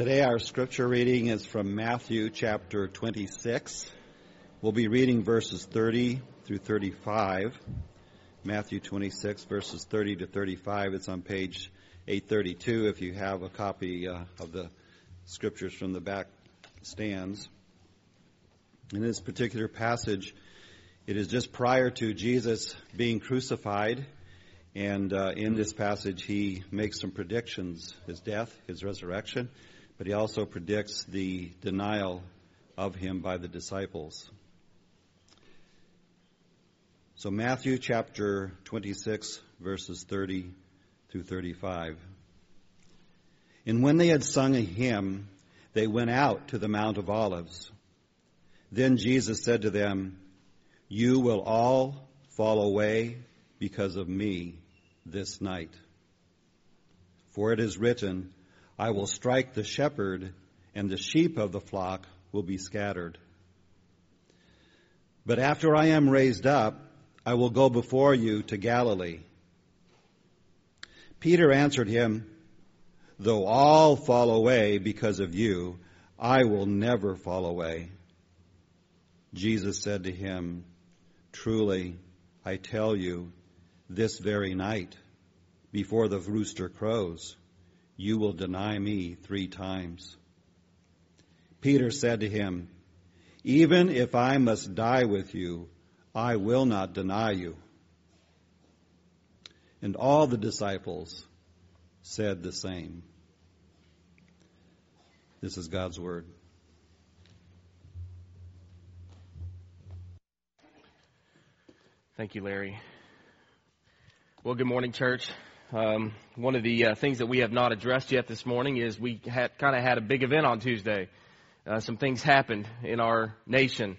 Today, our scripture reading is from Matthew chapter 26. We'll be reading verses 30 through 35. Matthew 26, verses 30 to 35. It's on page 832 if you have a copy uh, of the scriptures from the back stands. In this particular passage, it is just prior to Jesus being crucified. And uh, in this passage, he makes some predictions his death, his resurrection, but he also predicts the denial of him by the disciples. So, Matthew chapter 26, verses 30 through 35. And when they had sung a hymn, they went out to the Mount of Olives. Then Jesus said to them, You will all fall away because of me this night. For it is written, I will strike the shepherd, and the sheep of the flock will be scattered. But after I am raised up, I will go before you to Galilee. Peter answered him, Though all fall away because of you, I will never fall away. Jesus said to him, Truly, I tell you, this very night, before the rooster crows, you will deny me three times. Peter said to him, Even if I must die with you, I will not deny you. And all the disciples said the same. This is God's word. Thank you, Larry. Well, good morning, church. Um, one of the uh, things that we have not addressed yet this morning is we had kind of had a big event on Tuesday. Uh, some things happened in our nation.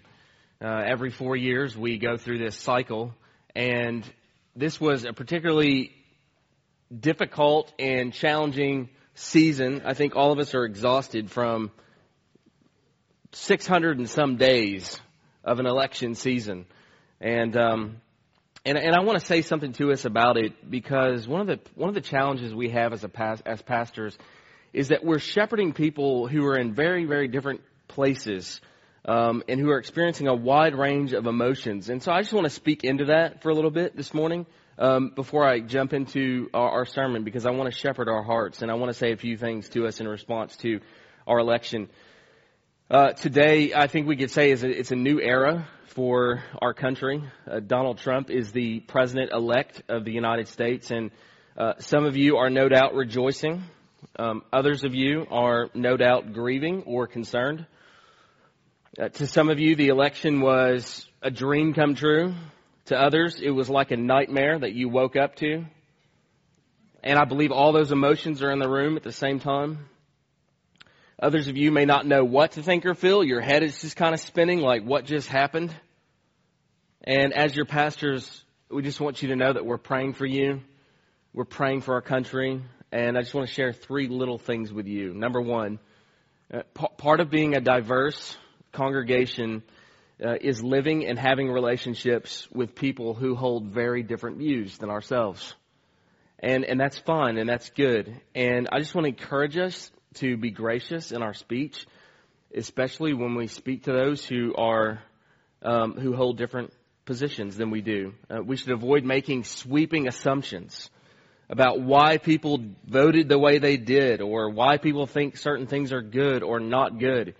Uh, every four years, we go through this cycle, and this was a particularly difficult and challenging season. I think all of us are exhausted from 600 and some days of an election season, and um, and, and I want to say something to us about it because one of the one of the challenges we have as a as pastors is that we're shepherding people who are in very very different places um, and who are experiencing a wide range of emotions. And so I just want to speak into that for a little bit this morning um, before I jump into our, our sermon because I want to shepherd our hearts and I want to say a few things to us in response to our election. Uh, today, I think we could say is it's a new era for our country. Uh, Donald Trump is the president elect of the United States, and uh, some of you are no doubt rejoicing. Um, others of you are no doubt grieving or concerned. Uh, to some of you, the election was a dream come true. To others, it was like a nightmare that you woke up to. And I believe all those emotions are in the room at the same time. Others of you may not know what to think or feel. Your head is just kind of spinning like what just happened. And as your pastors, we just want you to know that we're praying for you. We're praying for our country. And I just want to share three little things with you. Number one, uh, part of being a diverse congregation uh, is living and having relationships with people who hold very different views than ourselves. And, and that's fine and that's good. And I just want to encourage us to be gracious in our speech, especially when we speak to those who are um, who hold different positions than we do. Uh, we should avoid making sweeping assumptions about why people voted the way they did or why people think certain things are good or not good.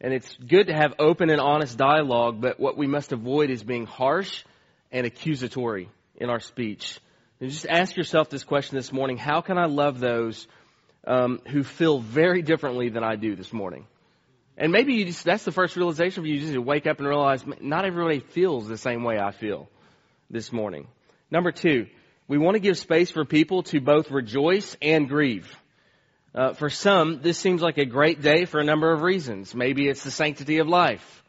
And it's good to have open and honest dialogue, but what we must avoid is being harsh and accusatory in our speech. And just ask yourself this question this morning how can I love those um, who feel very differently than I do this morning. And maybe you just, that's the first realization for you, just to wake up and realize not everybody feels the same way I feel this morning. Number two, we want to give space for people to both rejoice and grieve. Uh, for some, this seems like a great day for a number of reasons. Maybe it's the sanctity of life.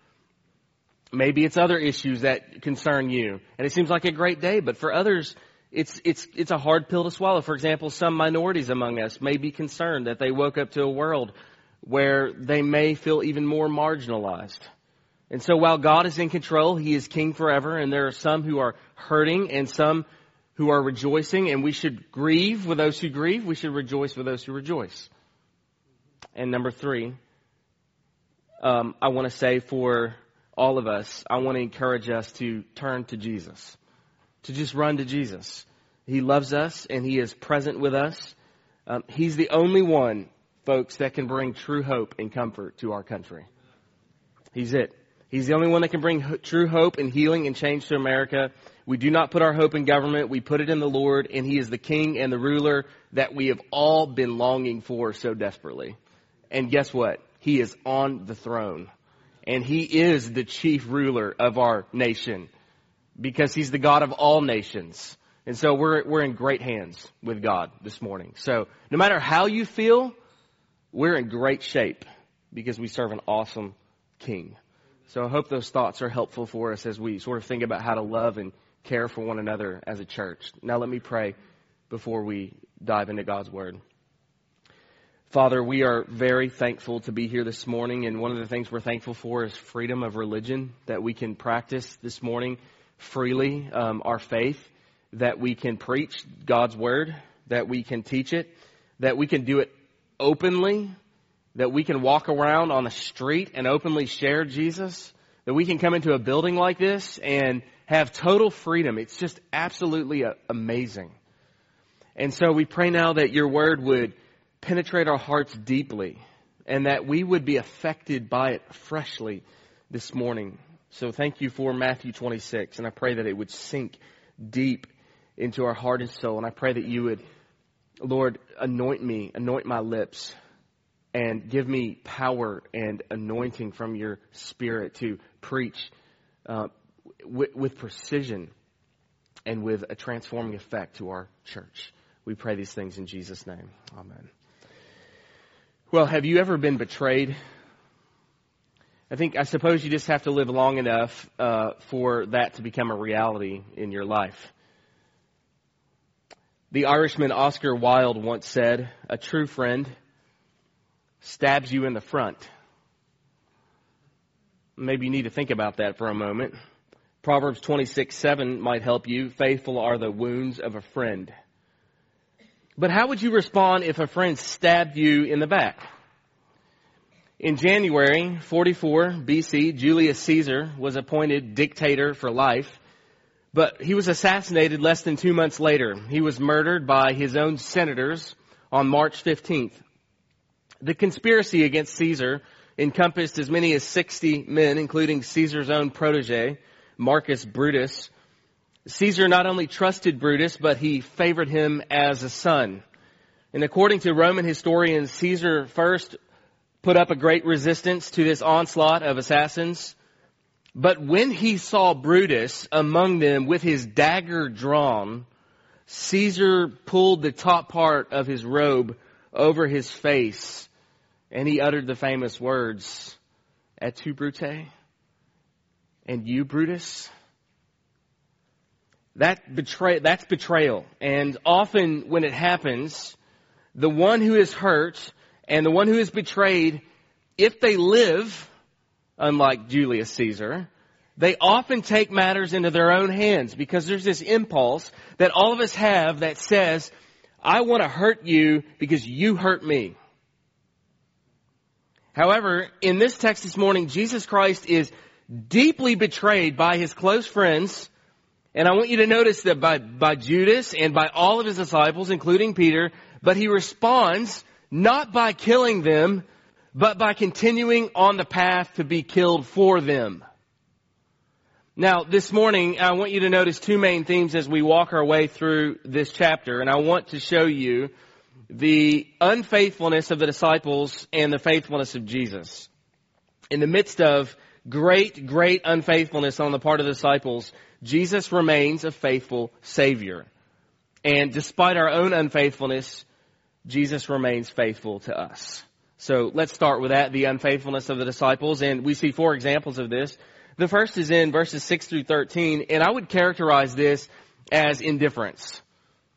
Maybe it's other issues that concern you. And it seems like a great day, but for others, it's, it's, it's a hard pill to swallow. For example, some minorities among us may be concerned that they woke up to a world where they may feel even more marginalized. And so while God is in control, He is king forever, and there are some who are hurting and some who are rejoicing, and we should grieve with those who grieve. We should rejoice with those who rejoice. And number three, um, I want to say for all of us, I want to encourage us to turn to Jesus, to just run to Jesus. He loves us and He is present with us. Um, he's the only one, folks, that can bring true hope and comfort to our country. He's it. He's the only one that can bring ho- true hope and healing and change to America. We do not put our hope in government. We put it in the Lord, and He is the King and the ruler that we have all been longing for so desperately. And guess what? He is on the throne. And He is the chief ruler of our nation because He's the God of all nations. And so we're, we're in great hands with God this morning. So no matter how you feel, we're in great shape because we serve an awesome King. So I hope those thoughts are helpful for us as we sort of think about how to love and care for one another as a church. Now let me pray before we dive into God's Word. Father, we are very thankful to be here this morning, and one of the things we're thankful for is freedom of religion, that we can practice this morning freely um, our faith, that we can preach God's Word, that we can teach it, that we can do it openly, that we can walk around on the street and openly share Jesus, that we can come into a building like this and have total freedom. It's just absolutely amazing. And so we pray now that your word would penetrate our hearts deeply and that we would be affected by it freshly this morning. So thank you for Matthew 26, and I pray that it would sink deep into our heart and soul. And I pray that you would, Lord, anoint me, anoint my lips, and give me power and anointing from your Spirit to preach uh, with, with precision and with a transforming effect to our church. We pray these things in Jesus' name. Amen. Well, have you ever been betrayed? I think, I suppose you just have to live long enough uh, for that to become a reality in your life. The Irishman Oscar Wilde once said, A true friend stabs you in the front. Maybe you need to think about that for a moment. Proverbs 26, 7 might help you. Faithful are the wounds of a friend. But how would you respond if a friend stabbed you in the back? In January 44 BC, Julius Caesar was appointed dictator for life, but he was assassinated less than two months later. He was murdered by his own senators on March 15th. The conspiracy against Caesar encompassed as many as 60 men, including Caesar's own protege, Marcus Brutus, Caesar not only trusted Brutus, but he favored him as a son. And according to Roman historians, Caesar first put up a great resistance to this onslaught of assassins. But when he saw Brutus among them with his dagger drawn, Caesar pulled the top part of his robe over his face and he uttered the famous words, Et tu, Brute? And you, Brutus? That betray, that's betrayal. And often when it happens, the one who is hurt and the one who is betrayed, if they live, unlike Julius Caesar, they often take matters into their own hands because there's this impulse that all of us have that says, I want to hurt you because you hurt me. However, in this text this morning, Jesus Christ is deeply betrayed by his close friends and I want you to notice that by, by Judas and by all of his disciples, including Peter, but he responds not by killing them, but by continuing on the path to be killed for them. Now, this morning, I want you to notice two main themes as we walk our way through this chapter, and I want to show you the unfaithfulness of the disciples and the faithfulness of Jesus. In the midst of great, great unfaithfulness on the part of the disciples, Jesus remains a faithful Savior. And despite our own unfaithfulness, Jesus remains faithful to us. So let's start with that, the unfaithfulness of the disciples. And we see four examples of this. The first is in verses 6 through 13, and I would characterize this as indifference.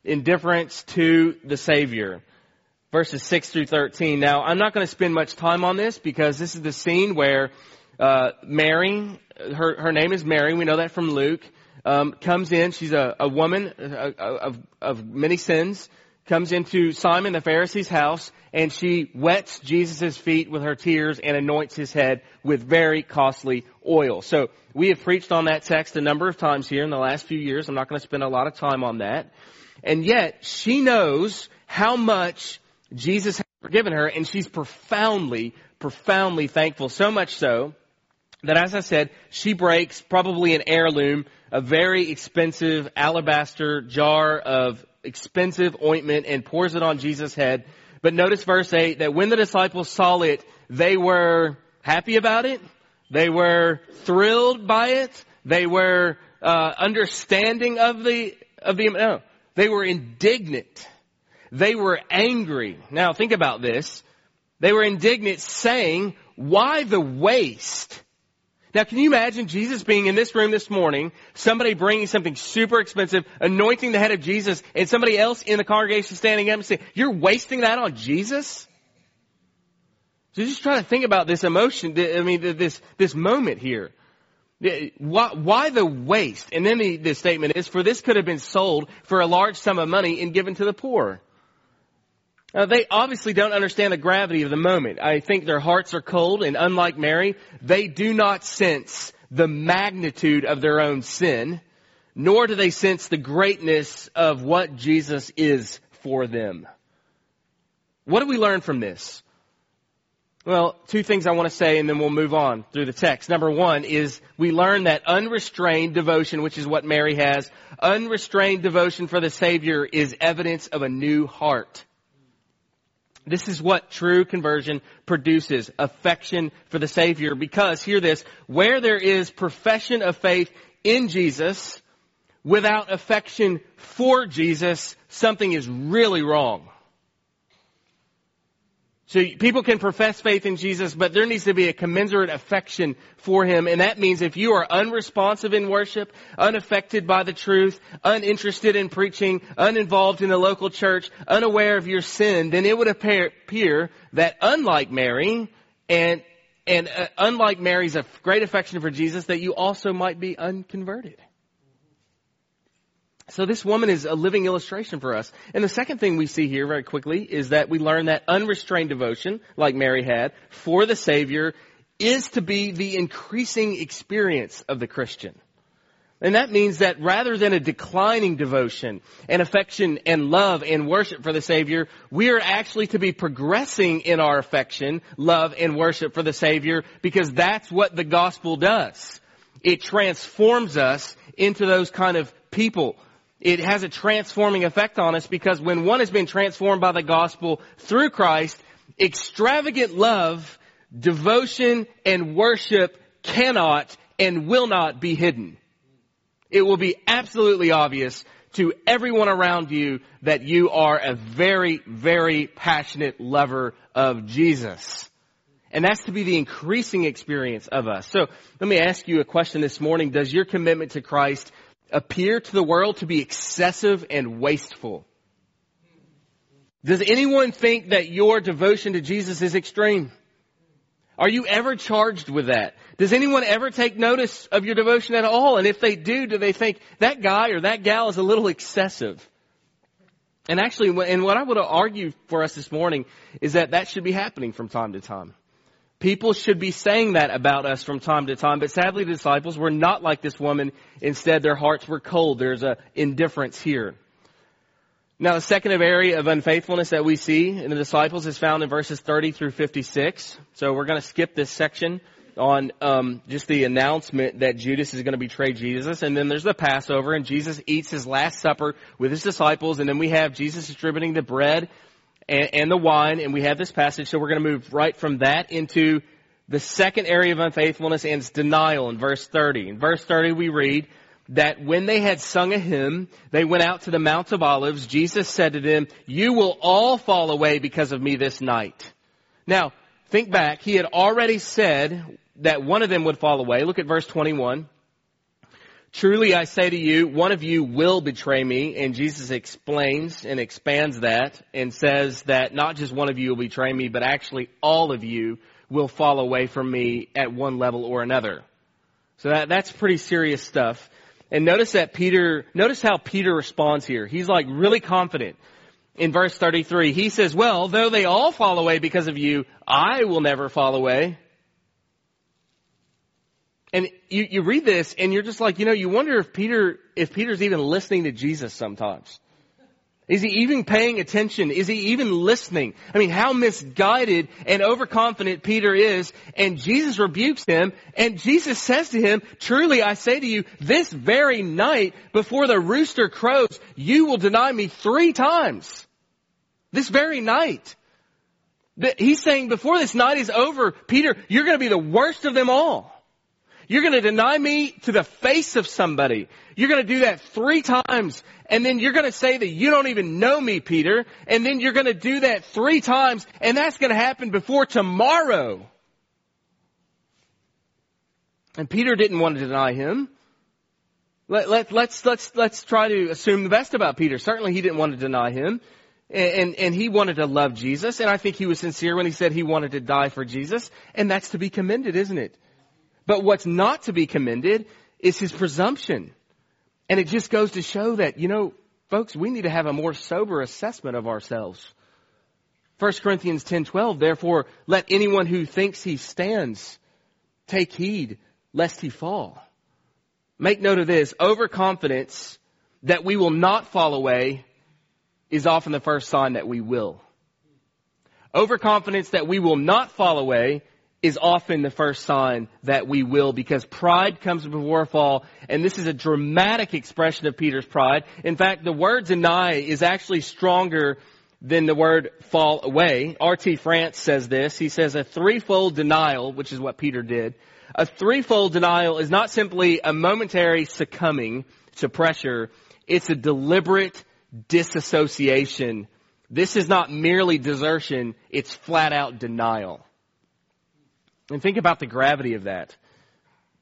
Indifference to the Savior. Verses 6 through 13. Now, I'm not going to spend much time on this because this is the scene where uh, Mary, her, her name is Mary, we know that from Luke, um, comes in. She's a, a woman of, of many sins, comes into Simon the Pharisee's house and she wets Jesus' feet with her tears and anoints his head with very costly oil. So we have preached on that text a number of times here in the last few years. I'm not going to spend a lot of time on that. And yet she knows how much Jesus has forgiven her and she's profoundly, profoundly thankful. So much so that as I said, she breaks probably an heirloom, a very expensive alabaster jar of expensive ointment and pours it on Jesus' head. But notice verse 8 that when the disciples saw it, they were happy about it. They were thrilled by it. They were uh, understanding of the of the no. They were indignant. They were angry. Now think about this. They were indignant saying, why the waste? Now, can you imagine Jesus being in this room this morning, somebody bringing something super expensive, anointing the head of Jesus, and somebody else in the congregation standing up and saying, you're wasting that on Jesus? So just try to think about this emotion, I mean, this, this moment here. Why, why the waste? And then the, the statement is, for this could have been sold for a large sum of money and given to the poor. Now, they obviously don't understand the gravity of the moment. I think their hearts are cold, and unlike Mary, they do not sense the magnitude of their own sin, nor do they sense the greatness of what Jesus is for them. What do we learn from this? Well, two things I want to say and then we'll move on through the text. Number one is we learn that unrestrained devotion, which is what Mary has, unrestrained devotion for the Savior is evidence of a new heart. This is what true conversion produces. Affection for the Savior. Because, hear this, where there is profession of faith in Jesus, without affection for Jesus, something is really wrong. So people can profess faith in Jesus, but there needs to be a commensurate affection for Him. And that means if you are unresponsive in worship, unaffected by the truth, uninterested in preaching, uninvolved in the local church, unaware of your sin, then it would appear, that unlike Mary, and, and uh, unlike Mary's great affection for Jesus, that you also might be unconverted. So this woman is a living illustration for us. And the second thing we see here very quickly is that we learn that unrestrained devotion, like Mary had, for the Savior is to be the increasing experience of the Christian. And that means that rather than a declining devotion and affection and love and worship for the Savior, we are actually to be progressing in our affection, love, and worship for the Savior because that's what the gospel does. It transforms us into those kind of people it has a transforming effect on us because when one has been transformed by the gospel through Christ, extravagant love, devotion, and worship cannot and will not be hidden. It will be absolutely obvious to everyone around you that you are a very, very passionate lover of Jesus. And that's to be the increasing experience of us. So let me ask you a question this morning. Does your commitment to Christ appear to the world to be excessive and wasteful? Does anyone think that your devotion to Jesus is extreme? Are you ever charged with that? Does anyone ever take notice of your devotion at all? And if they do, do they think that guy or that gal is a little excessive? And actually, and what I would argue for us this morning is that that should be happening from time to time. People should be saying that about us from time to time, but sadly the disciples were not like this woman. Instead, their hearts were cold. There's a indifference here. Now, the second area of unfaithfulness that we see in the disciples is found in verses 30 through 56. So we're going to skip this section on um, just the announcement that Judas is going to betray Jesus, and then there's the Passover, and Jesus eats his last supper with his disciples, and then we have Jesus distributing the bread and, and the wine, and we have this passage, so we're going to move right from that into the second area of unfaithfulness and its denial in verse 30. In verse 30 we read that when they had sung a hymn, they went out to the Mount of Olives. Jesus said to them, you will all fall away because of me this night. Now, think back. He had already said that one of them would fall away. Look at verse 21. Truly I say to you, one of you will betray me. And Jesus explains and expands that and says that not just one of you will betray me, but actually all of you will fall away from me at one level or another. So that, that's pretty serious stuff. And notice that Peter, notice how Peter responds here. He's like really confident. in verse 33. He says, well, though they all fall away because of you, I will never fall away. And you, you read this and you're just like, you know, you wonder if Peter, if Peter's even listening to Jesus sometimes. Is he even paying attention? Is he even listening? I mean, how misguided and overconfident Peter is. And Jesus rebukes him and Jesus says to him, truly I say to you, this very night before the rooster crows, you will deny me three times. This very night. He's saying before this night is over, Peter, you're going to be the worst of them all. You're going to deny me to the face of somebody. You're going to do that three times. And then you're going to say that you don't even know me, Peter. And then you're going to do that three times. And that's going to happen before tomorrow. And Peter didn't want to deny him. Let, let, let's, let's, let's try to assume the best about Peter. Certainly he didn't want to deny him. And, and, and he wanted to love Jesus. And I think he was sincere when he said he wanted to die for Jesus. And that's to be commended, isn't it? But what's not to be commended is his presumption. And it just goes to show that, you know, folks, we need to have a more sober assessment of ourselves. 1 Corinthians 10:12 Therefore let anyone who thinks he stands take heed lest he fall. Make note of this, overconfidence that we will not fall away is often the first sign that we will. Overconfidence that we will not fall away is often the first sign that we will because pride comes before a fall and this is a dramatic expression of Peter's pride. In fact, the word deny is actually stronger than the word fall away. R.T. France says this. He says a threefold denial, which is what Peter did, a threefold denial is not simply a momentary succumbing to pressure. It's a deliberate disassociation. This is not merely desertion. It's flat out denial. And think about the gravity of that.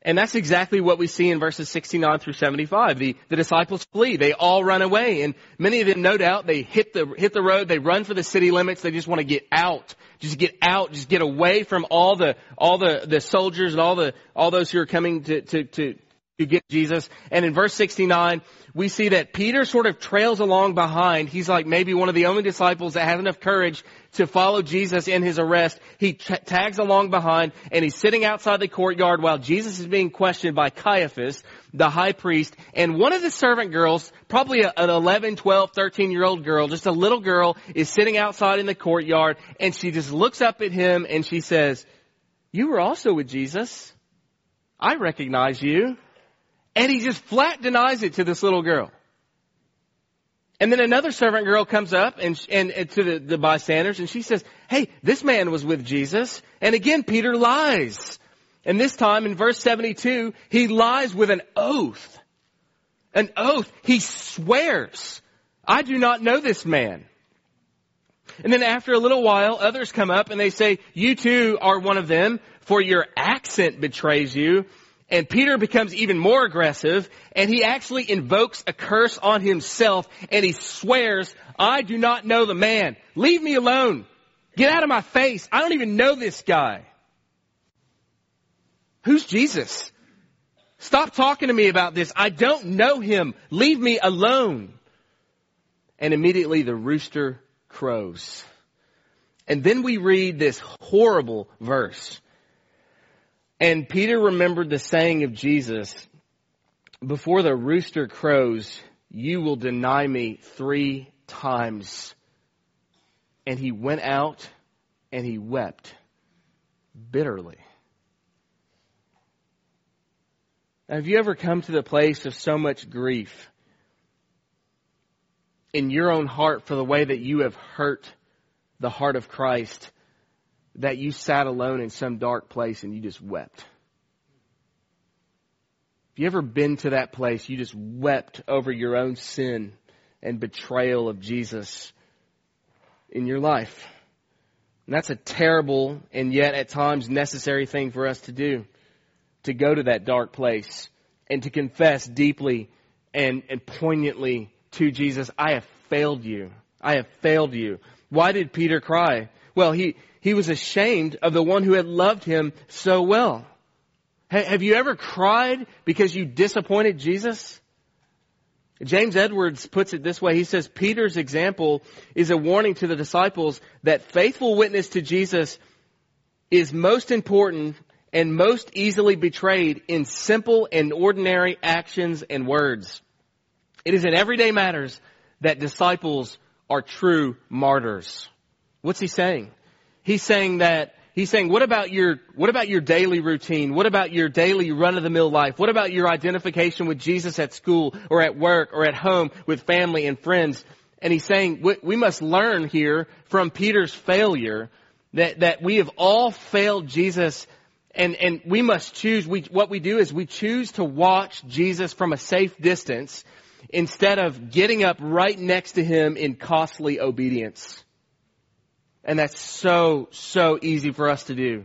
And that's exactly what we see in verses 69 through 75. The, the disciples flee. They all run away. And many of them, no doubt, they hit the, hit the road. They run for the city limits. They just want to get out. Just get out. Just get away from all the, all the, the soldiers and all the, all those who are coming to, to, to, to get Jesus. And in verse 69, we see that Peter sort of trails along behind. He's like maybe one of the only disciples that has enough courage to follow Jesus in his arrest. He t- tags along behind and he's sitting outside the courtyard while Jesus is being questioned by Caiaphas, the high priest. And one of the servant girls, probably a, an 11, 12, 13 year old girl, just a little girl, is sitting outside in the courtyard and she just looks up at him and she says, you were also with Jesus. I recognize you. And he just flat denies it to this little girl. And then another servant girl comes up and, and, and to the, the bystanders and she says, hey, this man was with Jesus. And again, Peter lies. And this time in verse 72, he lies with an oath. An oath. He swears, I do not know this man. And then after a little while, others come up and they say, you too are one of them, for your accent betrays you. And Peter becomes even more aggressive and he actually invokes a curse on himself and he swears, I do not know the man. Leave me alone. Get out of my face. I don't even know this guy. Who's Jesus? Stop talking to me about this. I don't know him. Leave me alone. And immediately the rooster crows. And then we read this horrible verse. And Peter remembered the saying of Jesus, before the rooster crows, you will deny me three times. And he went out and he wept bitterly. Have you ever come to the place of so much grief in your own heart for the way that you have hurt the heart of Christ that you sat alone in some dark place and you just wept? Have you ever been to that place you just wept over your own sin and betrayal of Jesus in your life? And that's a terrible and yet at times necessary thing for us to do. To go to that dark place and to confess deeply and, and poignantly to Jesus, I have failed you. I have failed you. Why did Peter cry? Well, he, he was ashamed of the one who had loved him so well. Have you ever cried because you disappointed Jesus? James Edwards puts it this way. He says Peter's example is a warning to the disciples that faithful witness to Jesus is most important and most easily betrayed in simple and ordinary actions and words. It is in everyday matters that disciples are true martyrs. What's he saying? He's saying that He's saying, what about your, what about your daily routine? What about your daily run of the mill life? What about your identification with Jesus at school or at work or at home with family and friends? And he's saying, we must learn here from Peter's failure that, that we have all failed Jesus and, and we must choose, we, what we do is we choose to watch Jesus from a safe distance instead of getting up right next to him in costly obedience. And that's so, so easy for us to do.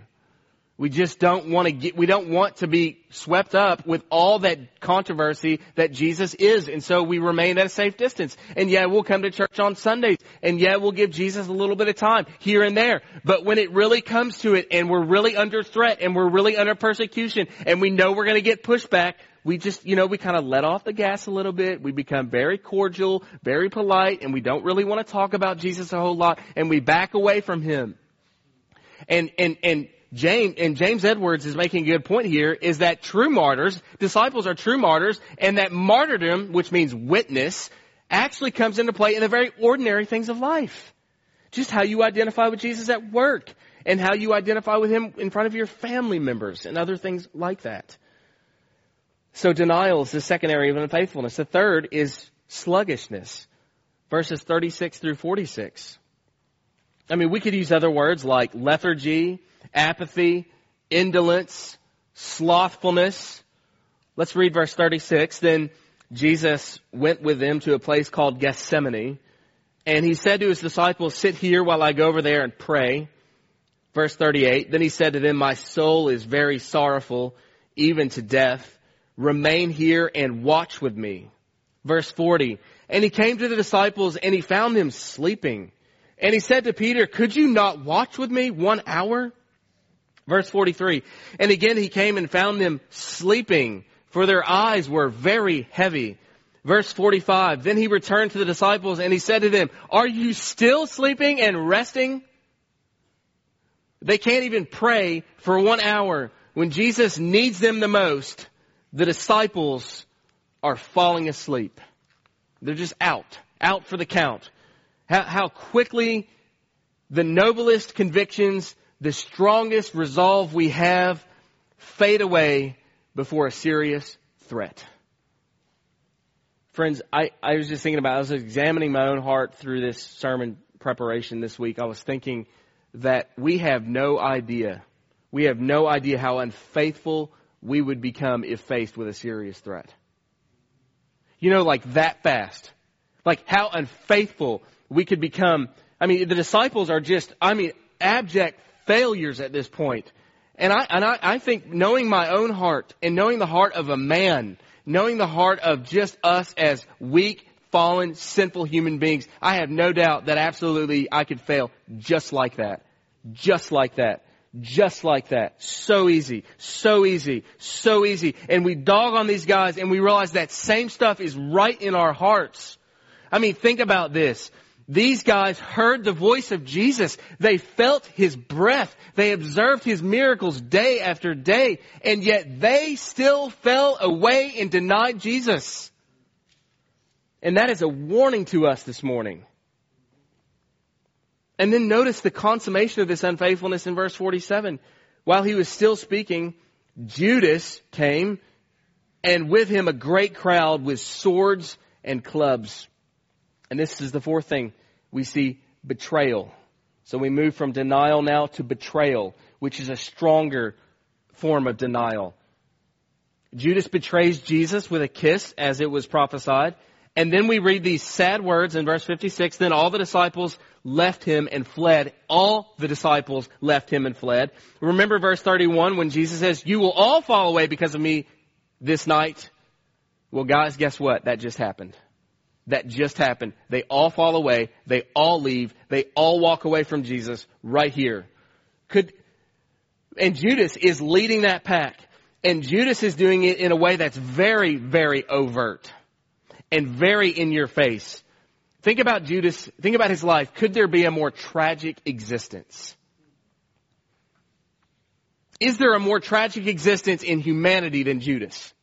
We just don't want to get, we don't want to be swept up with all that controversy that Jesus is. And so we remain at a safe distance. And yeah, we'll come to church on Sundays. And yeah, we'll give Jesus a little bit of time here and there. But when it really comes to it and we're really under threat and we're really under persecution and we know we're going to get pushback, we just, you know, we kind of let off the gas a little bit. We become very cordial, very polite, and we don't really want to talk about Jesus a whole lot, and we back away from Him. And, and, and James, and James Edwards is making a good point here, is that true martyrs, disciples are true martyrs, and that martyrdom, which means witness, actually comes into play in the very ordinary things of life. Just how you identify with Jesus at work, and how you identify with Him in front of your family members, and other things like that. So denial is the second area of unfaithfulness. The third is sluggishness. Verses 36 through 46. I mean, we could use other words like lethargy, apathy, indolence, slothfulness. Let's read verse 36. Then Jesus went with them to a place called Gethsemane, and he said to his disciples, sit here while I go over there and pray. Verse 38. Then he said to them, my soul is very sorrowful, even to death remain here and watch with me. Verse 40. And he came to the disciples and he found them sleeping. And he said to Peter, could you not watch with me one hour? Verse 43. And again he came and found them sleeping for their eyes were very heavy. Verse 45. Then he returned to the disciples and he said to them, are you still sleeping and resting? They can't even pray for one hour when Jesus needs them the most the disciples are falling asleep. They're just out, out for the count. How, how quickly the noblest convictions, the strongest resolve we have fade away before a serious threat. Friends, I, I was just thinking about, I was examining my own heart through this sermon preparation this week. I was thinking that we have no idea, we have no idea how unfaithful we would become if faced with a serious threat. You know, like that fast. Like how unfaithful we could become. I mean, the disciples are just, I mean, abject failures at this point. And I, and I, I think knowing my own heart and knowing the heart of a man, knowing the heart of just us as weak, fallen, sinful human beings, I have no doubt that absolutely I could fail just like that. Just like that. Just like that. So easy. So easy. So easy. And we dog on these guys and we realize that same stuff is right in our hearts. I mean, think about this. These guys heard the voice of Jesus. They felt His breath. They observed His miracles day after day. And yet they still fell away and denied Jesus. And that is a warning to us this morning. And then notice the consummation of this unfaithfulness in verse 47. While he was still speaking, Judas came and with him a great crowd with swords and clubs. And this is the fourth thing. We see betrayal. So we move from denial now to betrayal, which is a stronger form of denial. Judas betrays Jesus with a kiss as it was prophesied. And then we read these sad words in verse 56. Then all the disciples left him and fled. All the disciples left him and fled. Remember verse 31 when Jesus says, you will all fall away because of me this night. Well guys, guess what? That just happened. That just happened. They all fall away. They all leave. They all walk away from Jesus right here. Could, and Judas is leading that pack. And Judas is doing it in a way that's very, very overt. And very in your face. Think about Judas, think about his life. Could there be a more tragic existence? Is there a more tragic existence in humanity than Judas?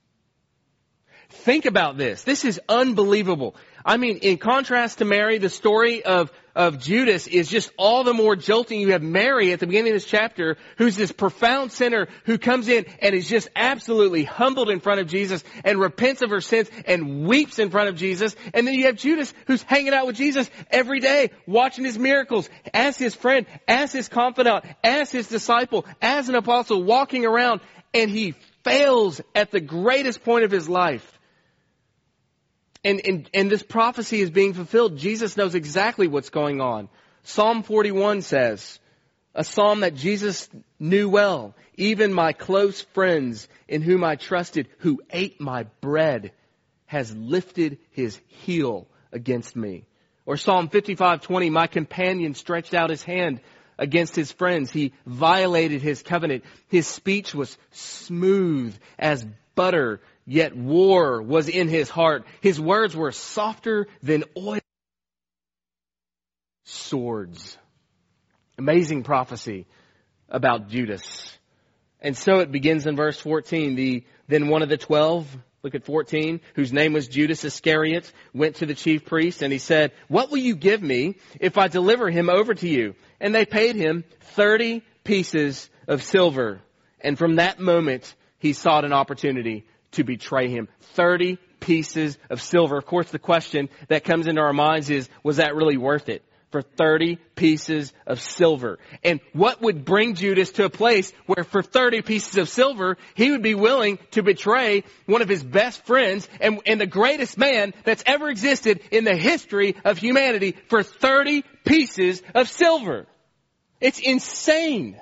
Think about this. This is unbelievable. I mean, in contrast to Mary, the story of, of Judas is just all the more jolting. You have Mary at the beginning of this chapter, who's this profound sinner who comes in and is just absolutely humbled in front of Jesus and repents of her sins and weeps in front of Jesus. And then you have Judas who's hanging out with Jesus every day, watching his miracles, as his friend, as his confidant, as his disciple, as an apostle, walking around, and he fails at the greatest point of his life and, and, and this prophecy is being fulfilled. Jesus knows exactly what's going on. Psalm 41 says, a psalm that Jesus knew well, even my close friends in whom I trusted, who ate my bread, has lifted his heel against me. Or Psalm 55:20, my companion stretched out his hand against his friends. He violated his covenant. His speech was smooth as butter Yet war was in his heart. His words were softer than oil. Swords. Amazing prophecy about Judas. And so it begins in verse 14. The, then one of the twelve, look at 14, whose name was Judas Iscariot, went to the chief priest and he said, what will you give me if I deliver him over to you? And they paid him 30 pieces of silver. And from that moment, he sought an opportunity to betray him. 30 pieces of silver. Of course, the question that comes into our minds is, was that really worth it? For 30 pieces of silver. And what would bring Judas to a place where for 30 pieces of silver, he would be willing to betray one of his best friends and, and the greatest man that's ever existed in the history of humanity for 30 pieces of silver? It's insane.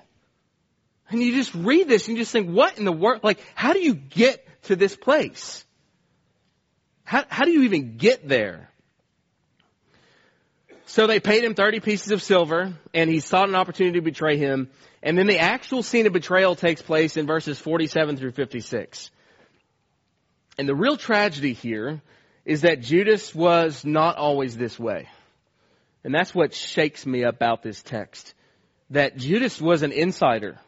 And you just read this and you just think, what in the world? Like, how do you get to this place? How, how do you even get there? So they paid him 30 pieces of silver, and he sought an opportunity to betray him. And then the actual scene of betrayal takes place in verses 47 through 56. And the real tragedy here is that Judas was not always this way. And that's what shakes me about this text. That Judas was an insider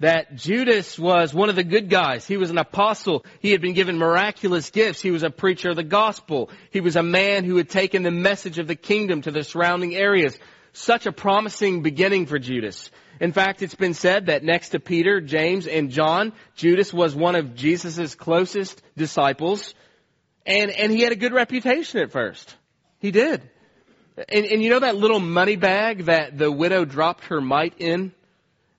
that Judas was one of the good guys. He was an apostle. He had been given miraculous gifts. He was a preacher of the gospel. He was a man who had taken the message of the kingdom to the surrounding areas. Such a promising beginning for Judas. In fact, it's been said that next to Peter, James, and John, Judas was one of Jesus' closest disciples. And, and he had a good reputation at first. He did. And, and you know that little money bag that the widow dropped her mite in?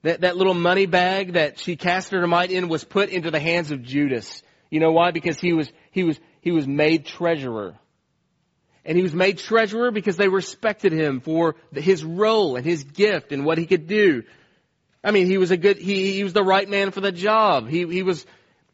That, that little money bag that she cast her mite in was put into the hands of Judas. You know why? Because he was, he was, he was made treasurer. And he was made treasurer because they respected him for his role and his gift and what he could do. I mean, he was a good, he, he was the right man for the job. He, he was,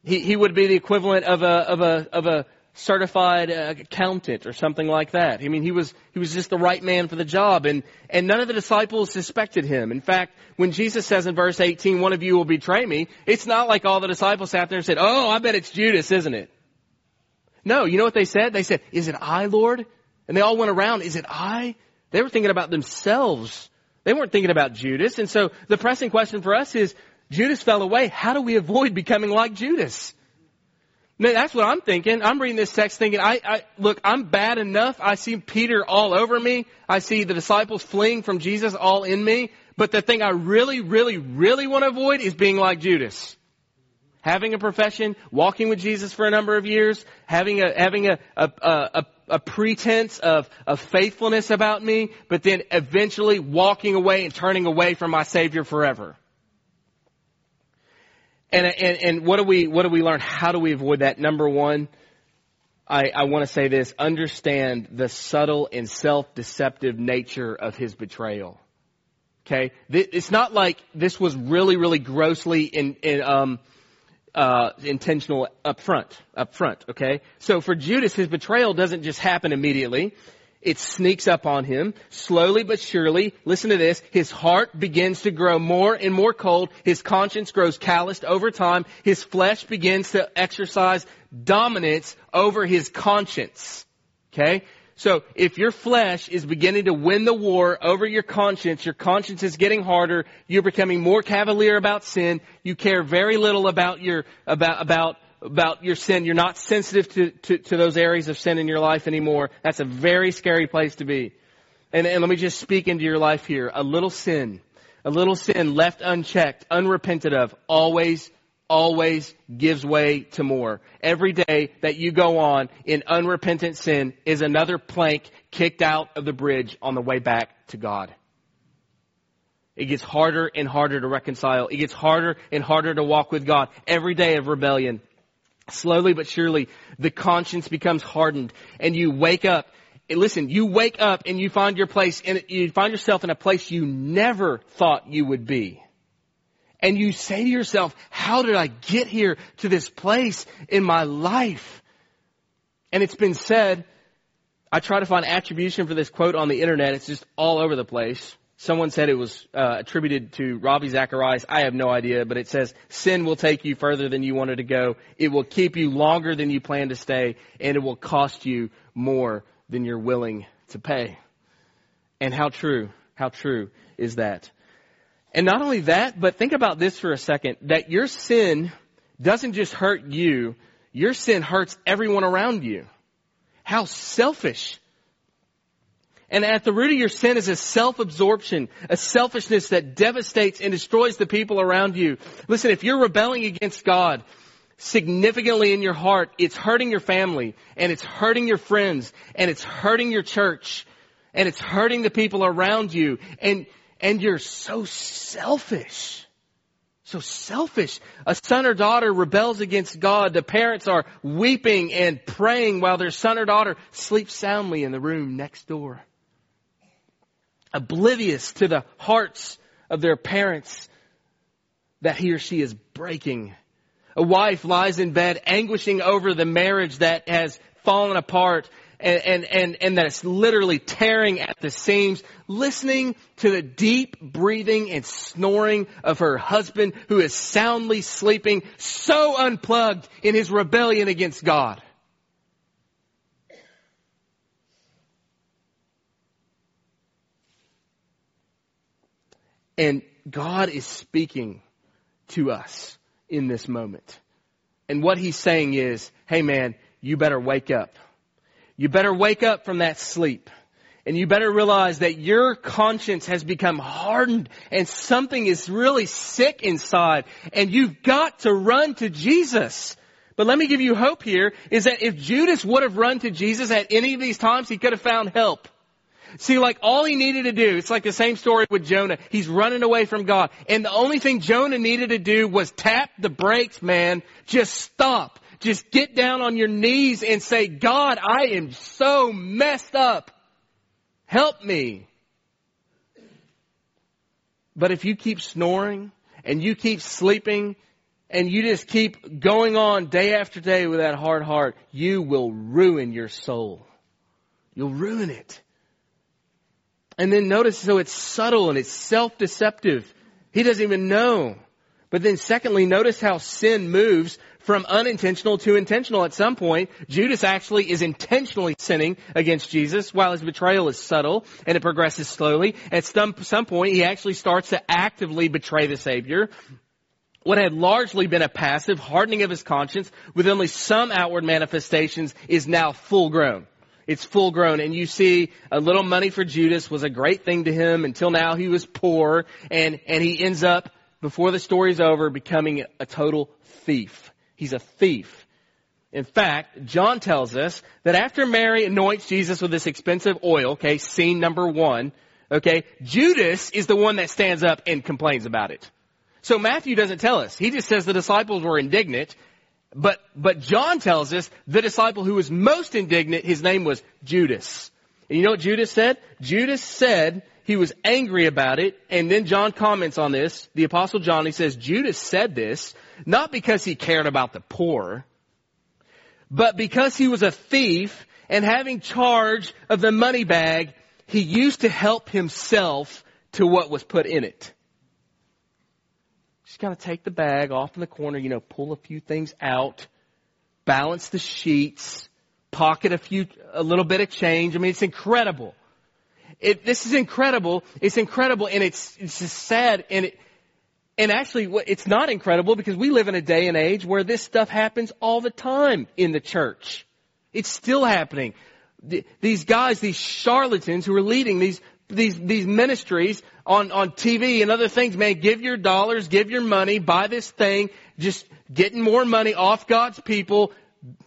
he, he would be the equivalent of a, of a, of a certified uh, accountant or something like that. I mean, he was, he was just the right man for the job and, and none of the disciples suspected him. In fact, when Jesus says in verse 18, one of you will betray me, it's not like all the disciples sat there and said, oh, I bet it's Judas, isn't it? No, you know what they said? They said, is it I, Lord? And they all went around, is it I? They were thinking about themselves. They weren't thinking about Judas. And so the pressing question for us is, Judas fell away. How do we avoid becoming like Judas? That's what I'm thinking. I'm reading this text thinking, I, I, look, I'm bad enough. I see Peter all over me. I see the disciples fleeing from Jesus all in me. But the thing I really, really, really want to avoid is being like Judas. Having a profession, walking with Jesus for a number of years, having a, having a, a, a, a pretense of, of faithfulness about me, but then eventually walking away and turning away from my Savior forever. And, and, and what do we, what do we learn? How do we avoid that? Number one, I, I want to say this. Understand the subtle and self-deceptive nature of his betrayal. Okay? It's not like this was really, really grossly in, in, um, uh, intentional up front, up front, okay? So for Judas, his betrayal doesn't just happen immediately. It sneaks up on him slowly but surely. Listen to this. His heart begins to grow more and more cold. His conscience grows calloused over time. His flesh begins to exercise dominance over his conscience. Okay? So if your flesh is beginning to win the war over your conscience, your conscience is getting harder, you're becoming more cavalier about sin, you care very little about your, about, about, about your sin, you're not sensitive to, to, to those areas of sin in your life anymore, that's a very scary place to be. And, and let me just speak into your life here. A little sin, a little sin left unchecked, unrepented of, always always gives way to more. Every day that you go on in unrepentant sin is another plank kicked out of the bridge on the way back to God. It gets harder and harder to reconcile. It gets harder and harder to walk with God. Every day of rebellion. Slowly but surely, the conscience becomes hardened and you wake up and listen, you wake up and you find your place and you find yourself in a place you never thought you would be and you say to yourself, how did I get here to this place in my life? And it's been said, I try to find attribution for this quote on the internet. It's just all over the place. Someone said it was uh, attributed to Ravi Zacharias. I have no idea, but it says, sin will take you further than you wanted to go. It will keep you longer than you plan to stay, and it will cost you more than you're willing to pay. And how true, how true is that? And not only that, but think about this for a second, that your sin doesn't just hurt you, your sin hurts everyone around you. How selfish. And at the root of your sin is a self-absorption, a selfishness that devastates and destroys the people around you. Listen, if you're rebelling against God significantly in your heart, it's hurting your family, and it's hurting your friends, and it's hurting your church, and it's hurting the people around you. And and you're so selfish. So selfish. A son or daughter rebels against God. The parents are weeping and praying while their son or daughter sleeps soundly in the room next door. Oblivious to the hearts of their parents that he or she is breaking. A wife lies in bed anguishing over the marriage that has fallen apart and, and, and, and that it's literally tearing at the seams, listening to the deep breathing and snoring of her husband who is soundly sleeping, so unplugged in his rebellion against God. And God is speaking to us in this moment. And what he's saying is, hey man, you better wake up. You better wake up from that sleep. And you better realize that your conscience has become hardened and something is really sick inside and you've got to run to Jesus. But let me give you hope here is that if Judas would have run to Jesus at any of these times, he could have found help. See, like all he needed to do, it's like the same story with Jonah. He's running away from God. And the only thing Jonah needed to do was tap the brakes, man. Just stop. Just get down on your knees and say, God, I am so messed up. Help me. But if you keep snoring and you keep sleeping and you just keep going on day after day with that hard heart, you will ruin your soul. You'll ruin it. And then notice, so it's subtle and it's self-deceptive. He doesn't even know. But then secondly, notice how sin moves from unintentional to intentional at some point. Judas actually is intentionally sinning against Jesus while his betrayal is subtle and it progresses slowly. At some, some point, he actually starts to actively betray the Savior. What had largely been a passive hardening of his conscience with only some outward manifestations is now full grown. It's full grown and you see a little money for Judas was a great thing to him until now he was poor and, and he ends up before the story's over becoming a total thief. He's a thief. In fact, John tells us that after Mary anoints Jesus with this expensive oil, okay, scene number one, okay, Judas is the one that stands up and complains about it. So Matthew doesn't tell us. He just says the disciples were indignant, but, but John tells us the disciple who was most indignant, his name was Judas. And you know what Judas said? Judas said he was angry about it, and then John comments on this. The apostle John, he says, Judas said this not because he cared about the poor, but because he was a thief and having charge of the money bag, he used to help himself to what was put in it. Just kind of take the bag off in the corner, you know, pull a few things out, balance the sheets, pocket a few, a little bit of change. I mean, it's incredible. It, this is incredible. It's incredible and it's, it's just sad and it, and actually it's not incredible because we live in a day and age where this stuff happens all the time in the church. It's still happening. These guys, these charlatans who are leading these these these ministries on on TV and other things, man, give your dollars, give your money, buy this thing, just getting more money off God's people,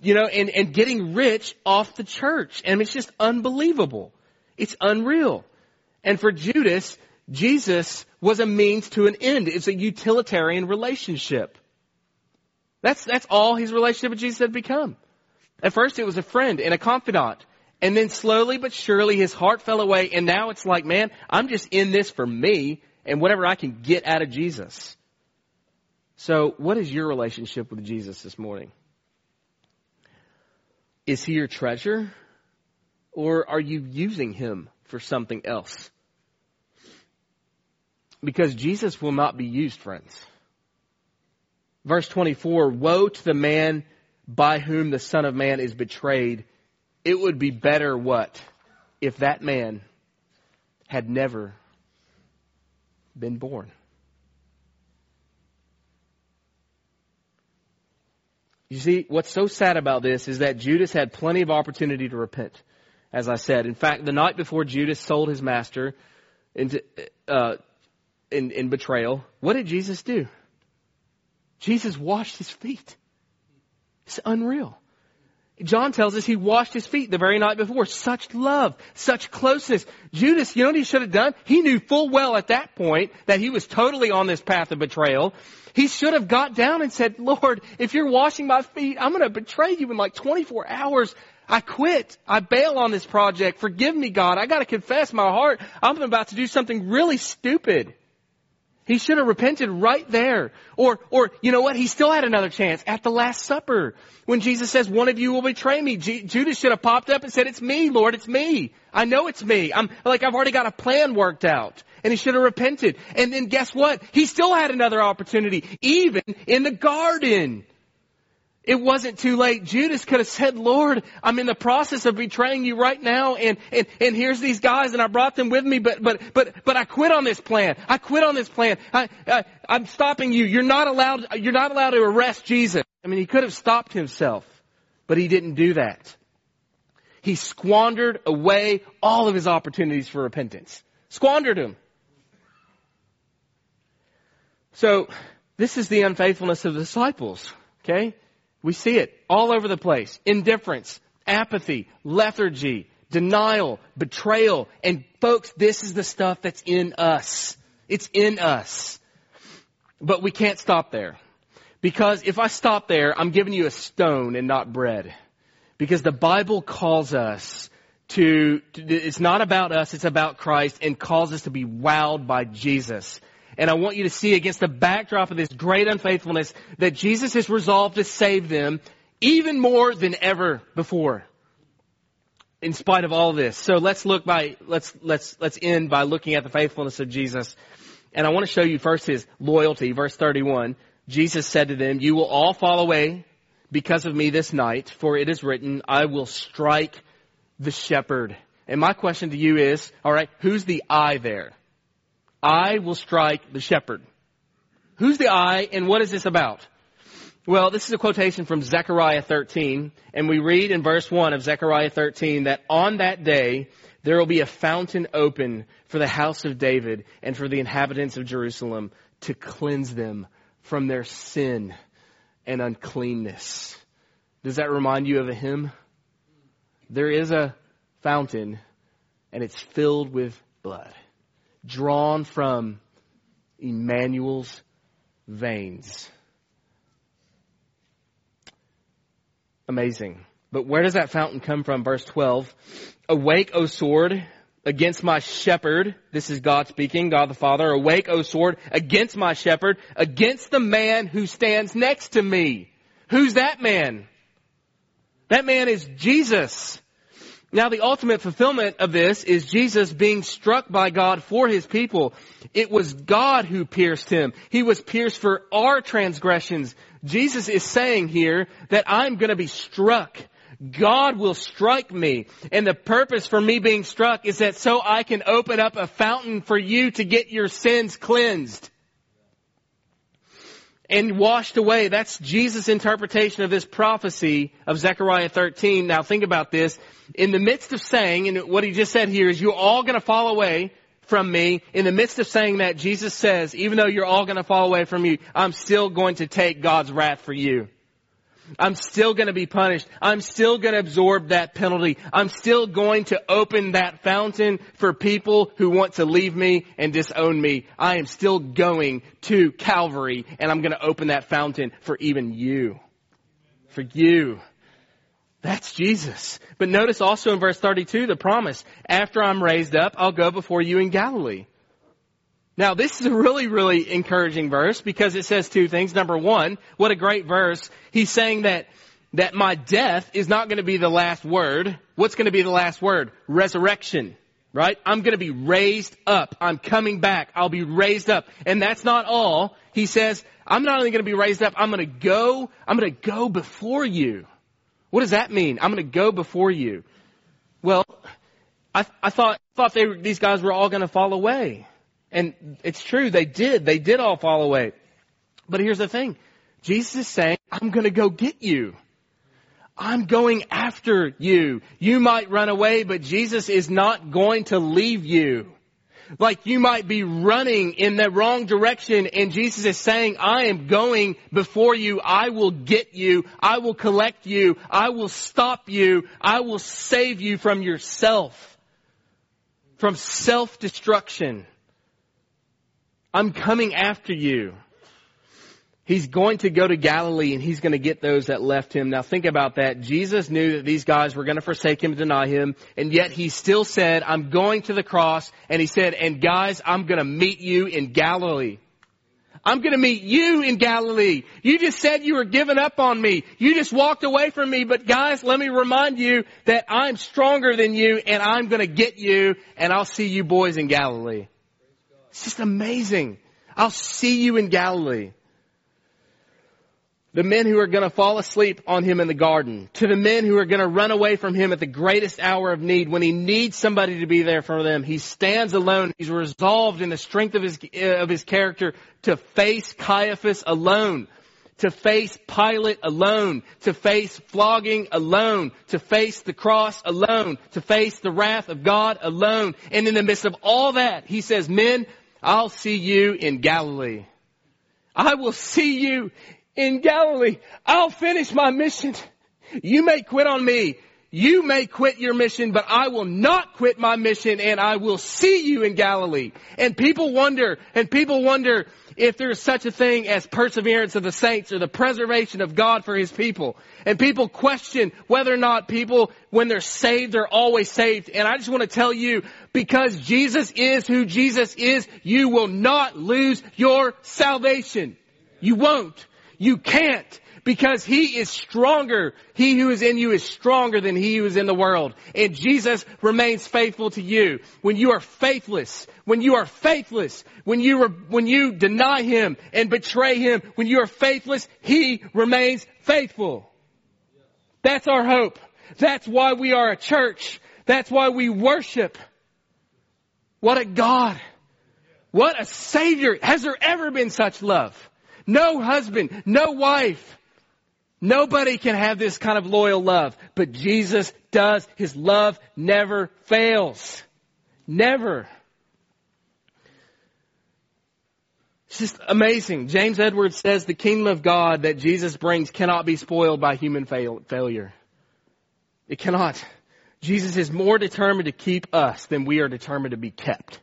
you know, and and getting rich off the church. And it's just unbelievable. It's unreal. And for Judas, Jesus was a means to an end. It's a utilitarian relationship. That's that's all his relationship with Jesus had become. At first it was a friend and a confidant. And then slowly but surely his heart fell away and now it's like, man, I'm just in this for me and whatever I can get out of Jesus. So what is your relationship with Jesus this morning? Is he your treasure? Or are you using him for something else? Because Jesus will not be used, friends. Verse 24, woe to the man by whom the Son of Man is betrayed it would be better what? If that man had never been born. You see, what's so sad about this is that Judas had plenty of opportunity to repent, as I said. In fact, the night before Judas sold his master into, uh, in, in betrayal, what did Jesus do? Jesus washed his feet. It's unreal. John tells us he washed his feet the very night before. Such love, such closeness. Judas, you know what he should have done? He knew full well at that point that he was totally on this path of betrayal. He should have got down and said, Lord, if you're washing my feet, I'm going to betray you in like 24 hours. I quit. I bail on this project. Forgive me, God. I got to confess my heart. I'm about to do something really stupid. He should have repented right there. Or, or, you know what? He still had another chance at the Last Supper. When Jesus says, one of you will betray me. G- Judas should have popped up and said, it's me, Lord, it's me. I know it's me. I'm, like, I've already got a plan worked out. And he should have repented. And then guess what? He still had another opportunity, even in the garden. It wasn't too late. Judas could have said, Lord, I'm in the process of betraying you right now and, and, and here's these guys and I brought them with me, but, but, but, but I quit on this plan. I quit on this plan. I, I, I'm stopping you. You're not allowed, you're not allowed to arrest Jesus. I mean, he could have stopped himself, but he didn't do that. He squandered away all of his opportunities for repentance. Squandered them. So, this is the unfaithfulness of the disciples. Okay? We see it all over the place. Indifference, apathy, lethargy, denial, betrayal. And folks, this is the stuff that's in us. It's in us. But we can't stop there. Because if I stop there, I'm giving you a stone and not bread. Because the Bible calls us to, it's not about us, it's about Christ and calls us to be wowed by Jesus. And I want you to see against the backdrop of this great unfaithfulness that Jesus is resolved to save them even more than ever before. In spite of all this. So let's look by, let's, let's, let's end by looking at the faithfulness of Jesus. And I want to show you first his loyalty. Verse 31. Jesus said to them, you will all fall away because of me this night, for it is written, I will strike the shepherd. And my question to you is, alright, who's the I there? I will strike the shepherd. Who's the I and what is this about? Well, this is a quotation from Zechariah 13, and we read in verse 1 of Zechariah 13 that on that day there will be a fountain open for the house of David and for the inhabitants of Jerusalem to cleanse them from their sin and uncleanness. Does that remind you of a hymn? There is a fountain and it's filled with blood drawn from Emmanuel's veins. Amazing. But where does that fountain come from? Verse 12. Awake, O sword, against my shepherd. This is God speaking, God the Father. Awake, O sword, against my shepherd, against the man who stands next to me. Who's that man? That man is Jesus. Now the ultimate fulfillment of this is Jesus being struck by God for his people. It was God who pierced him. He was pierced for our transgressions. Jesus is saying here that I'm to be struck. God will strike me. And the purpose for me being struck is that so I can open up a fountain for you to get your sins cleansed and washed away. That's Jesus' interpretation of this prophecy of Zechariah 13. Now think about this. In the midst of saying, and what he just said here is you're all going to fall away from me. In the midst of saying that, Jesus says, even though you're all going to fall away from me, I'm still going to take God's wrath for you. I'm still going to be punished. I'm still going to absorb that penalty. I'm still going to open that fountain for people who want to leave me and disown me. I am still going to Calvary and I'm going to open that fountain for even you. For you. That's Jesus. But notice also in verse 32 the promise, after I'm raised up, I'll go before you in Galilee. Now, this is a really, really encouraging verse because it says two things. Number one, what a great verse. He's saying that, that my death is not going to be the last word. What's going to be the last word? Resurrection. Right? I'm going to be raised up. I'm coming back. I'll be raised up. And that's not all. He says, I'm not only going to be raised up, I'm going to go, I'm going to go before you. What does that mean? I'm going to go before you. Well, I, I thought, thought they, these guys were all going to fall away. And it's true, they did. They did all fall away. But here's the thing. Jesus is saying, I'm gonna go get you. I'm going after you. You might run away, but Jesus is not going to leave you. Like you might be running in the wrong direction and Jesus is saying, I am going before you. I will get you. I will collect you. I will stop you. I will save you from yourself. From self-destruction. I'm coming after you. He's going to go to Galilee and he's going to get those that left him. Now think about that. Jesus knew that these guys were going to forsake him, deny him, and yet he still said, I'm going to the cross, and he said, and guys, I'm going to meet you in Galilee. I'm going to meet you in Galilee. You just said you were giving up on me. You just walked away from me. But guys, let me remind you that I'm stronger than you and I'm going to get you and I'll see you boys in Galilee. It's just amazing. I'll see you in Galilee. The men who are going to fall asleep on him in the garden, to the men who are going to run away from him at the greatest hour of need, when he needs somebody to be there for them, he stands alone. He's resolved in the strength of his, uh, of his character to face Caiaphas alone, to face Pilate alone, to face flogging alone, to face the cross alone, to face the wrath of God alone. And in the midst of all that, he says, men, I'll see you in Galilee. I will see you in Galilee. I'll finish my mission. You may quit on me. You may quit your mission, but I will not quit my mission and I will see you in Galilee. And people wonder, and people wonder if there's such a thing as perseverance of the saints or the preservation of God for His people. And people question whether or not people, when they're saved, they're always saved. And I just want to tell you, because Jesus is who Jesus is, you will not lose your salvation. You won't. You can't because he is stronger. He who is in you is stronger than he who is in the world. And Jesus remains faithful to you. When you are faithless, when you are faithless, when you, re- when you deny him and betray him, when you are faithless, he remains faithful. That's our hope. That's why we are a church. That's why we worship. What a God. What a Savior. Has there ever been such love? No husband, no wife. Nobody can have this kind of loyal love, but Jesus does. His love never fails. Never. It's just amazing. James Edwards says the kingdom of God that Jesus brings cannot be spoiled by human fail- failure. It cannot. Jesus is more determined to keep us than we are determined to be kept.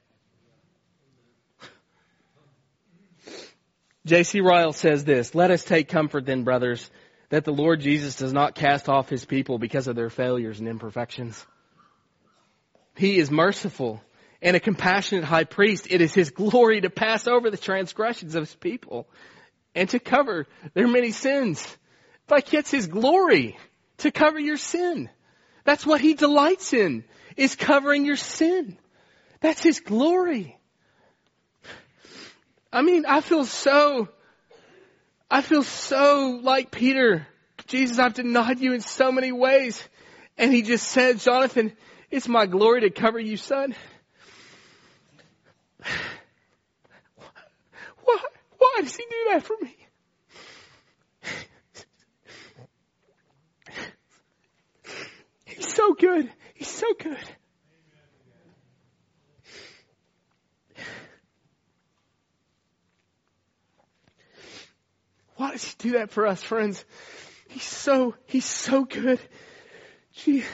J.C. Ryle says this, let us take comfort then, brothers, that the Lord Jesus does not cast off his people because of their failures and imperfections. He is merciful and a compassionate high priest. It is his glory to pass over the transgressions of his people and to cover their many sins. Like it's his glory to cover your sin. That's what he delights in, is covering your sin. That's his glory. I mean, I feel so, I feel so like Peter Jesus, I've denied you in so many ways. And he just said, Jonathan, it's my glory to cover you, son. Why, why does he do that for me? He's so good. He's so good. Why does he do that for us, friends? He's so, he's so good. Gee.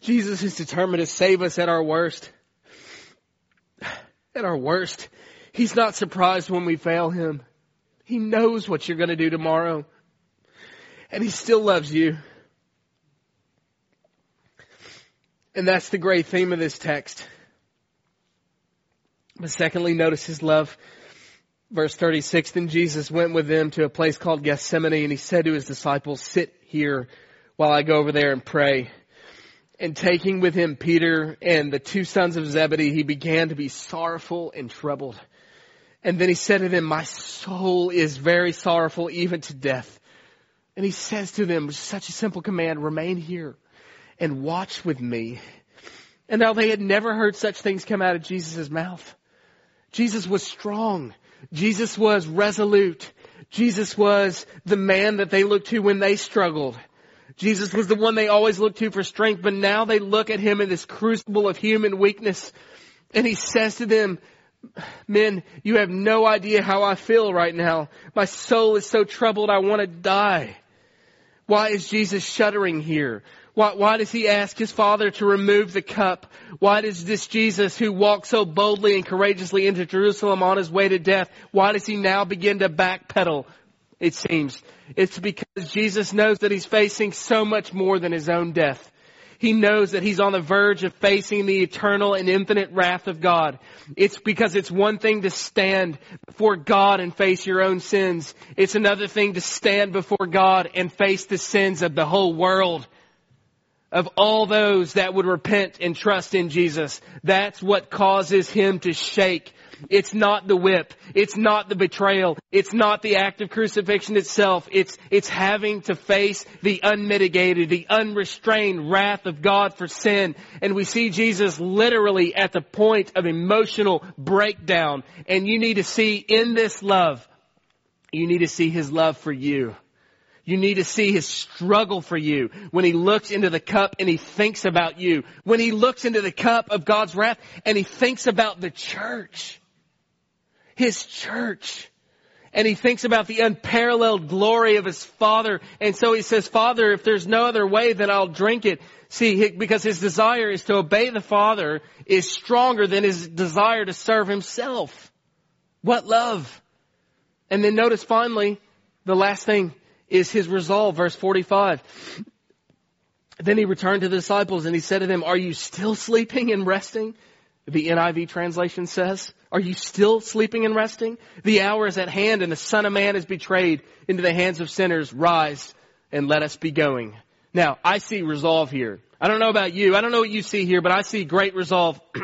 Jesus is determined to save us at our worst. At our worst. He's not surprised when we fail him. He knows what you're going to do tomorrow. And he still loves you. And that's the great theme of this text. But secondly, notice his love. Verse 36, then Jesus went with them to a place called Gethsemane and he said to his disciples, sit here while I go over there and pray. And taking with him Peter and the two sons of Zebedee, he began to be sorrowful and troubled. And then he said to them, my soul is very sorrowful even to death. And he says to them, such a simple command, remain here and watch with me. And now they had never heard such things come out of Jesus' mouth. Jesus was strong. Jesus was resolute. Jesus was the man that they looked to when they struggled. Jesus was the one they always looked to for strength, but now they look at him in this crucible of human weakness. And he says to them, men, you have no idea how I feel right now. My soul is so troubled I want to die. Why is Jesus shuddering here? Why, why, does he ask his father to remove the cup? Why does this Jesus who walked so boldly and courageously into Jerusalem on his way to death, why does he now begin to backpedal? It seems. It's because Jesus knows that he's facing so much more than his own death. He knows that he's on the verge of facing the eternal and infinite wrath of God. It's because it's one thing to stand before God and face your own sins. It's another thing to stand before God and face the sins of the whole world of all those that would repent and trust in Jesus. That's what causes him to shake. It's not the whip. It's not the betrayal. It's not the act of crucifixion itself. It's, it's having to face the unmitigated, the unrestrained wrath of God for sin. And we see Jesus literally at the point of emotional breakdown. And you need to see in this love, you need to see his love for you. You need to see his struggle for you when he looks into the cup and he thinks about you. When he looks into the cup of God's wrath and he thinks about the church. His church. And he thinks about the unparalleled glory of his father. And so he says, Father, if there's no other way, then I'll drink it. See, because his desire is to obey the Father is stronger than his desire to serve himself. What love. And then notice finally, the last thing is his resolve. Verse 45. Then he returned to the disciples and he said to them, are you still sleeping and resting? The NIV translation says, are you still sleeping and resting? The hour is at hand and the son of man is betrayed into the hands of sinners. Rise and let us be going. Now, I see resolve here. I don't know about you. I don't know what you see here, but I see great resolve.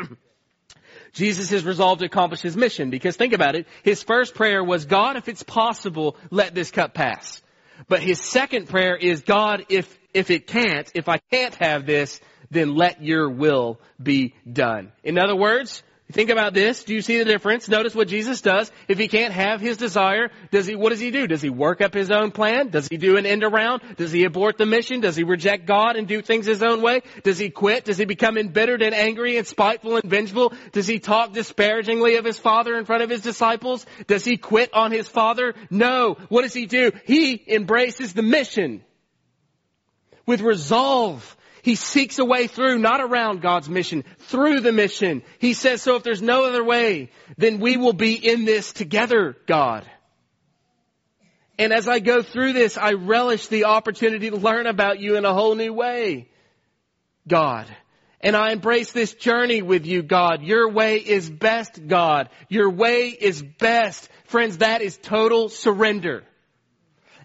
Jesus is resolved to accomplish his mission because think about it. His first prayer was, God, if it's possible, let this cup pass. But his second prayer is, God, if, if it can't, if I can't have this, then let your will be done. In other words, Think about this. Do you see the difference? Notice what Jesus does. If he can't have his desire, does he, what does he do? Does he work up his own plan? Does he do an end around? Does he abort the mission? Does he reject God and do things his own way? Does he quit? Does he become embittered and angry and spiteful and vengeful? Does he talk disparagingly of his father in front of his disciples? Does he quit on his father? No. What does he do? He embraces the mission with resolve he seeks a way through, not around God's mission, through the mission. He says, so if there's no other way, then we will be in this together, God. And as I go through this, I relish the opportunity to learn about you in a whole new way, God. And I embrace this journey with you, God. Your way is best, God. Your way is best. Friends, that is total surrender.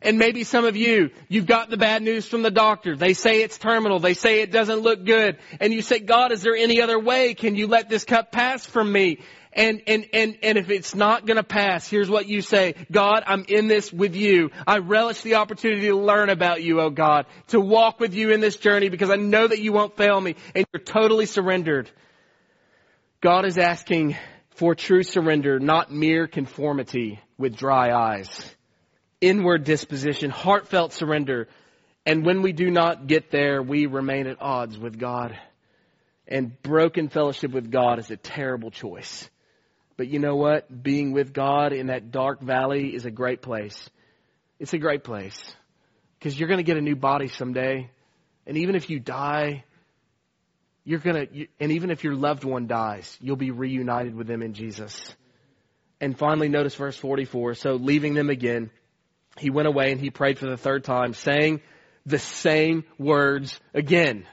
And maybe some of you, you've got the bad news from the doctor. They say it's terminal. They say it doesn't look good. And you say, God, is there any other way? Can you let this cup pass from me? And, and, and, and if it's not gonna pass, here's what you say. God, I'm in this with you. I relish the opportunity to learn about you, oh God, to walk with you in this journey because I know that you won't fail me and you're totally surrendered. God is asking for true surrender, not mere conformity with dry eyes. Inward disposition, heartfelt surrender. And when we do not get there, we remain at odds with God. And broken fellowship with God is a terrible choice. But you know what? Being with God in that dark valley is a great place. It's a great place. Because you're going to get a new body someday. And even if you die, you're going to, and even if your loved one dies, you'll be reunited with them in Jesus. And finally, notice verse 44. So leaving them again, he went away and he prayed for the third time, saying the same words again.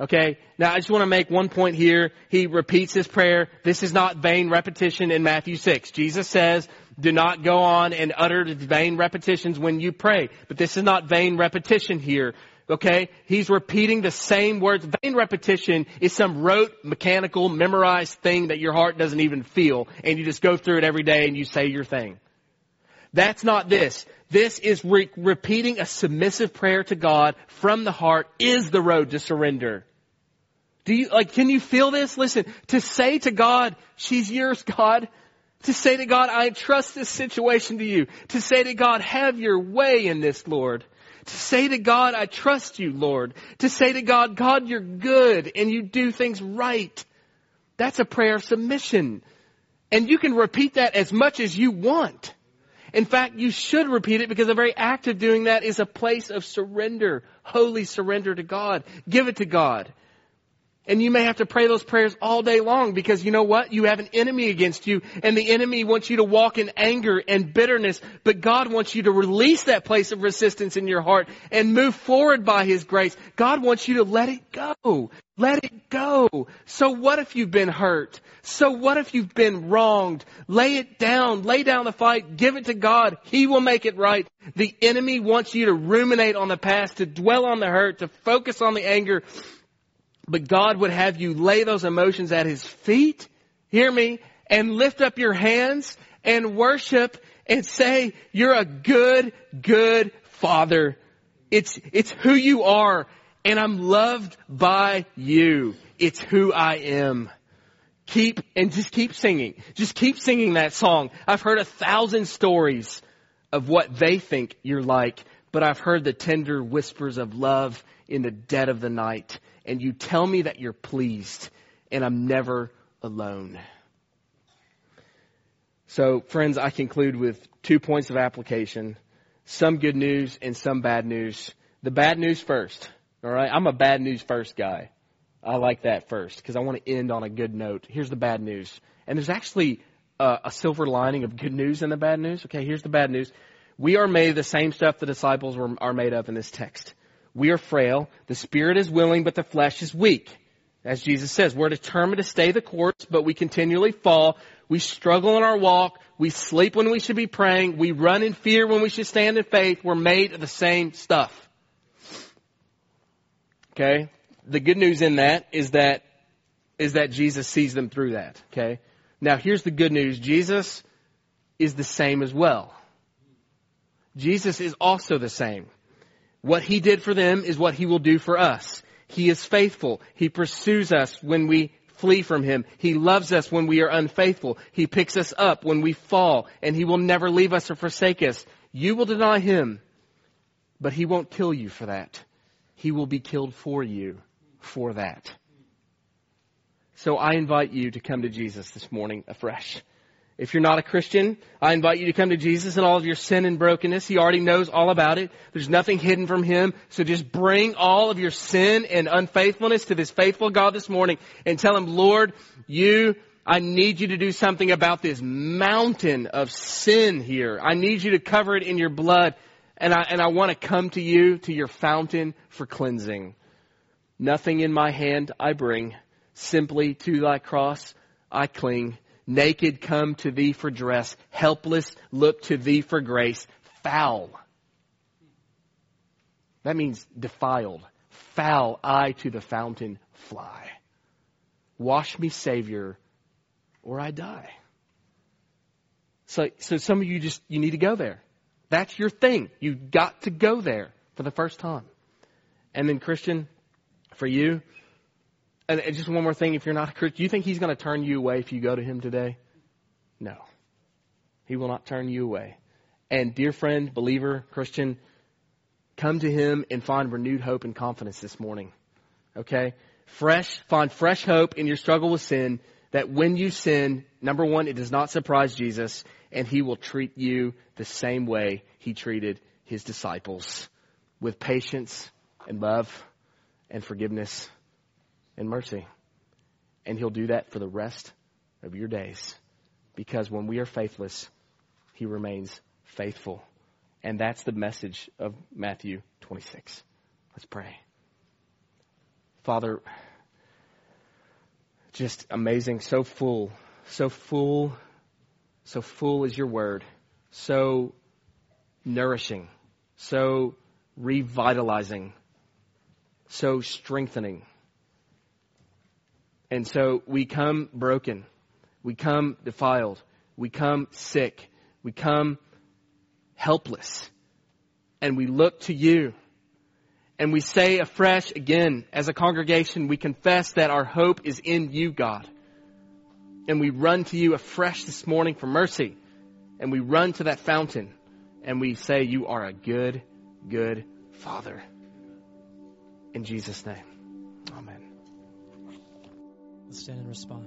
Okay? Now I just want to make one point here. He repeats his prayer. This is not vain repetition in Matthew 6. Jesus says, do not go on and utter vain repetitions when you pray. But this is not vain repetition here. Okay? He's repeating the same words. Vain repetition is some rote, mechanical, memorized thing that your heart doesn't even feel. And you just go through it every day and you say your thing. That's not this. This is re- repeating a submissive prayer to God from the heart is the road to surrender. Do you, like, can you feel this? Listen, to say to God, she's yours, God. To say to God, I trust this situation to you. To say to God, have your way in this, Lord. To say to God, I trust you, Lord. To say to God, God, you're good and you do things right. That's a prayer of submission. And you can repeat that as much as you want. In fact, you should repeat it because the very act of doing that is a place of surrender, holy surrender to God. Give it to God. And you may have to pray those prayers all day long because you know what? You have an enemy against you and the enemy wants you to walk in anger and bitterness, but God wants you to release that place of resistance in your heart and move forward by His grace. God wants you to let it go. Let it go. So what if you've been hurt? So what if you've been wronged? Lay it down. Lay down the fight. Give it to God. He will make it right. The enemy wants you to ruminate on the past, to dwell on the hurt, to focus on the anger, but God would have you lay those emotions at His feet, hear me, and lift up your hands and worship and say, you're a good, good Father. It's, it's who you are and I'm loved by you. It's who I am. Keep, and just keep singing. Just keep singing that song. I've heard a thousand stories of what they think you're like, but I've heard the tender whispers of love in the dead of the night and you tell me that you're pleased, and I'm never alone. So, friends, I conclude with two points of application some good news and some bad news. The bad news first. All right? I'm a bad news first guy. I like that first because I want to end on a good note. Here's the bad news. And there's actually a, a silver lining of good news in the bad news. Okay, here's the bad news. We are made of the same stuff the disciples were, are made of in this text. We are frail. The spirit is willing, but the flesh is weak. As Jesus says, we're determined to stay the course, but we continually fall. We struggle in our walk. We sleep when we should be praying. We run in fear when we should stand in faith. We're made of the same stuff. Okay? The good news in that is that, is that Jesus sees them through that. Okay? Now here's the good news. Jesus is the same as well. Jesus is also the same. What he did for them is what he will do for us. He is faithful. He pursues us when we flee from him. He loves us when we are unfaithful. He picks us up when we fall, and he will never leave us or forsake us. You will deny him, but he won't kill you for that. He will be killed for you for that. So I invite you to come to Jesus this morning afresh. If you're not a Christian, I invite you to come to Jesus in all of your sin and brokenness. He already knows all about it. There's nothing hidden from Him. So just bring all of your sin and unfaithfulness to this faithful God this morning and tell Him, Lord, you, I need you to do something about this mountain of sin here. I need you to cover it in your blood. And I, and I want to come to you, to your fountain for cleansing. Nothing in my hand I bring. Simply to thy cross I cling. Naked come to thee for dress. Helpless look to thee for grace. Foul. That means defiled. Foul I to the fountain fly. Wash me, Savior, or I die. So, so some of you just, you need to go there. That's your thing. You got to go there for the first time. And then Christian, for you, and just one more thing, if you're not a Christian, do you think he's going to turn you away if you go to him today? No. He will not turn you away. And dear friend, believer, Christian, come to him and find renewed hope and confidence this morning. Okay? Fresh, find fresh hope in your struggle with sin that when you sin, number one, it does not surprise Jesus and he will treat you the same way he treated his disciples with patience and love and forgiveness and mercy. And he'll do that for the rest of your days because when we are faithless, he remains faithful. And that's the message of Matthew 26. Let's pray. Father, just amazing, so full, so full, so full is your word, so nourishing, so revitalizing, so strengthening. And so we come broken, we come defiled, we come sick, we come helpless, and we look to you and we say afresh again, as a congregation, we confess that our hope is in you, God. And we run to you afresh this morning for mercy. And we run to that fountain and we say, You are a good, good Father. In Jesus' name. Amen. Stand and respond.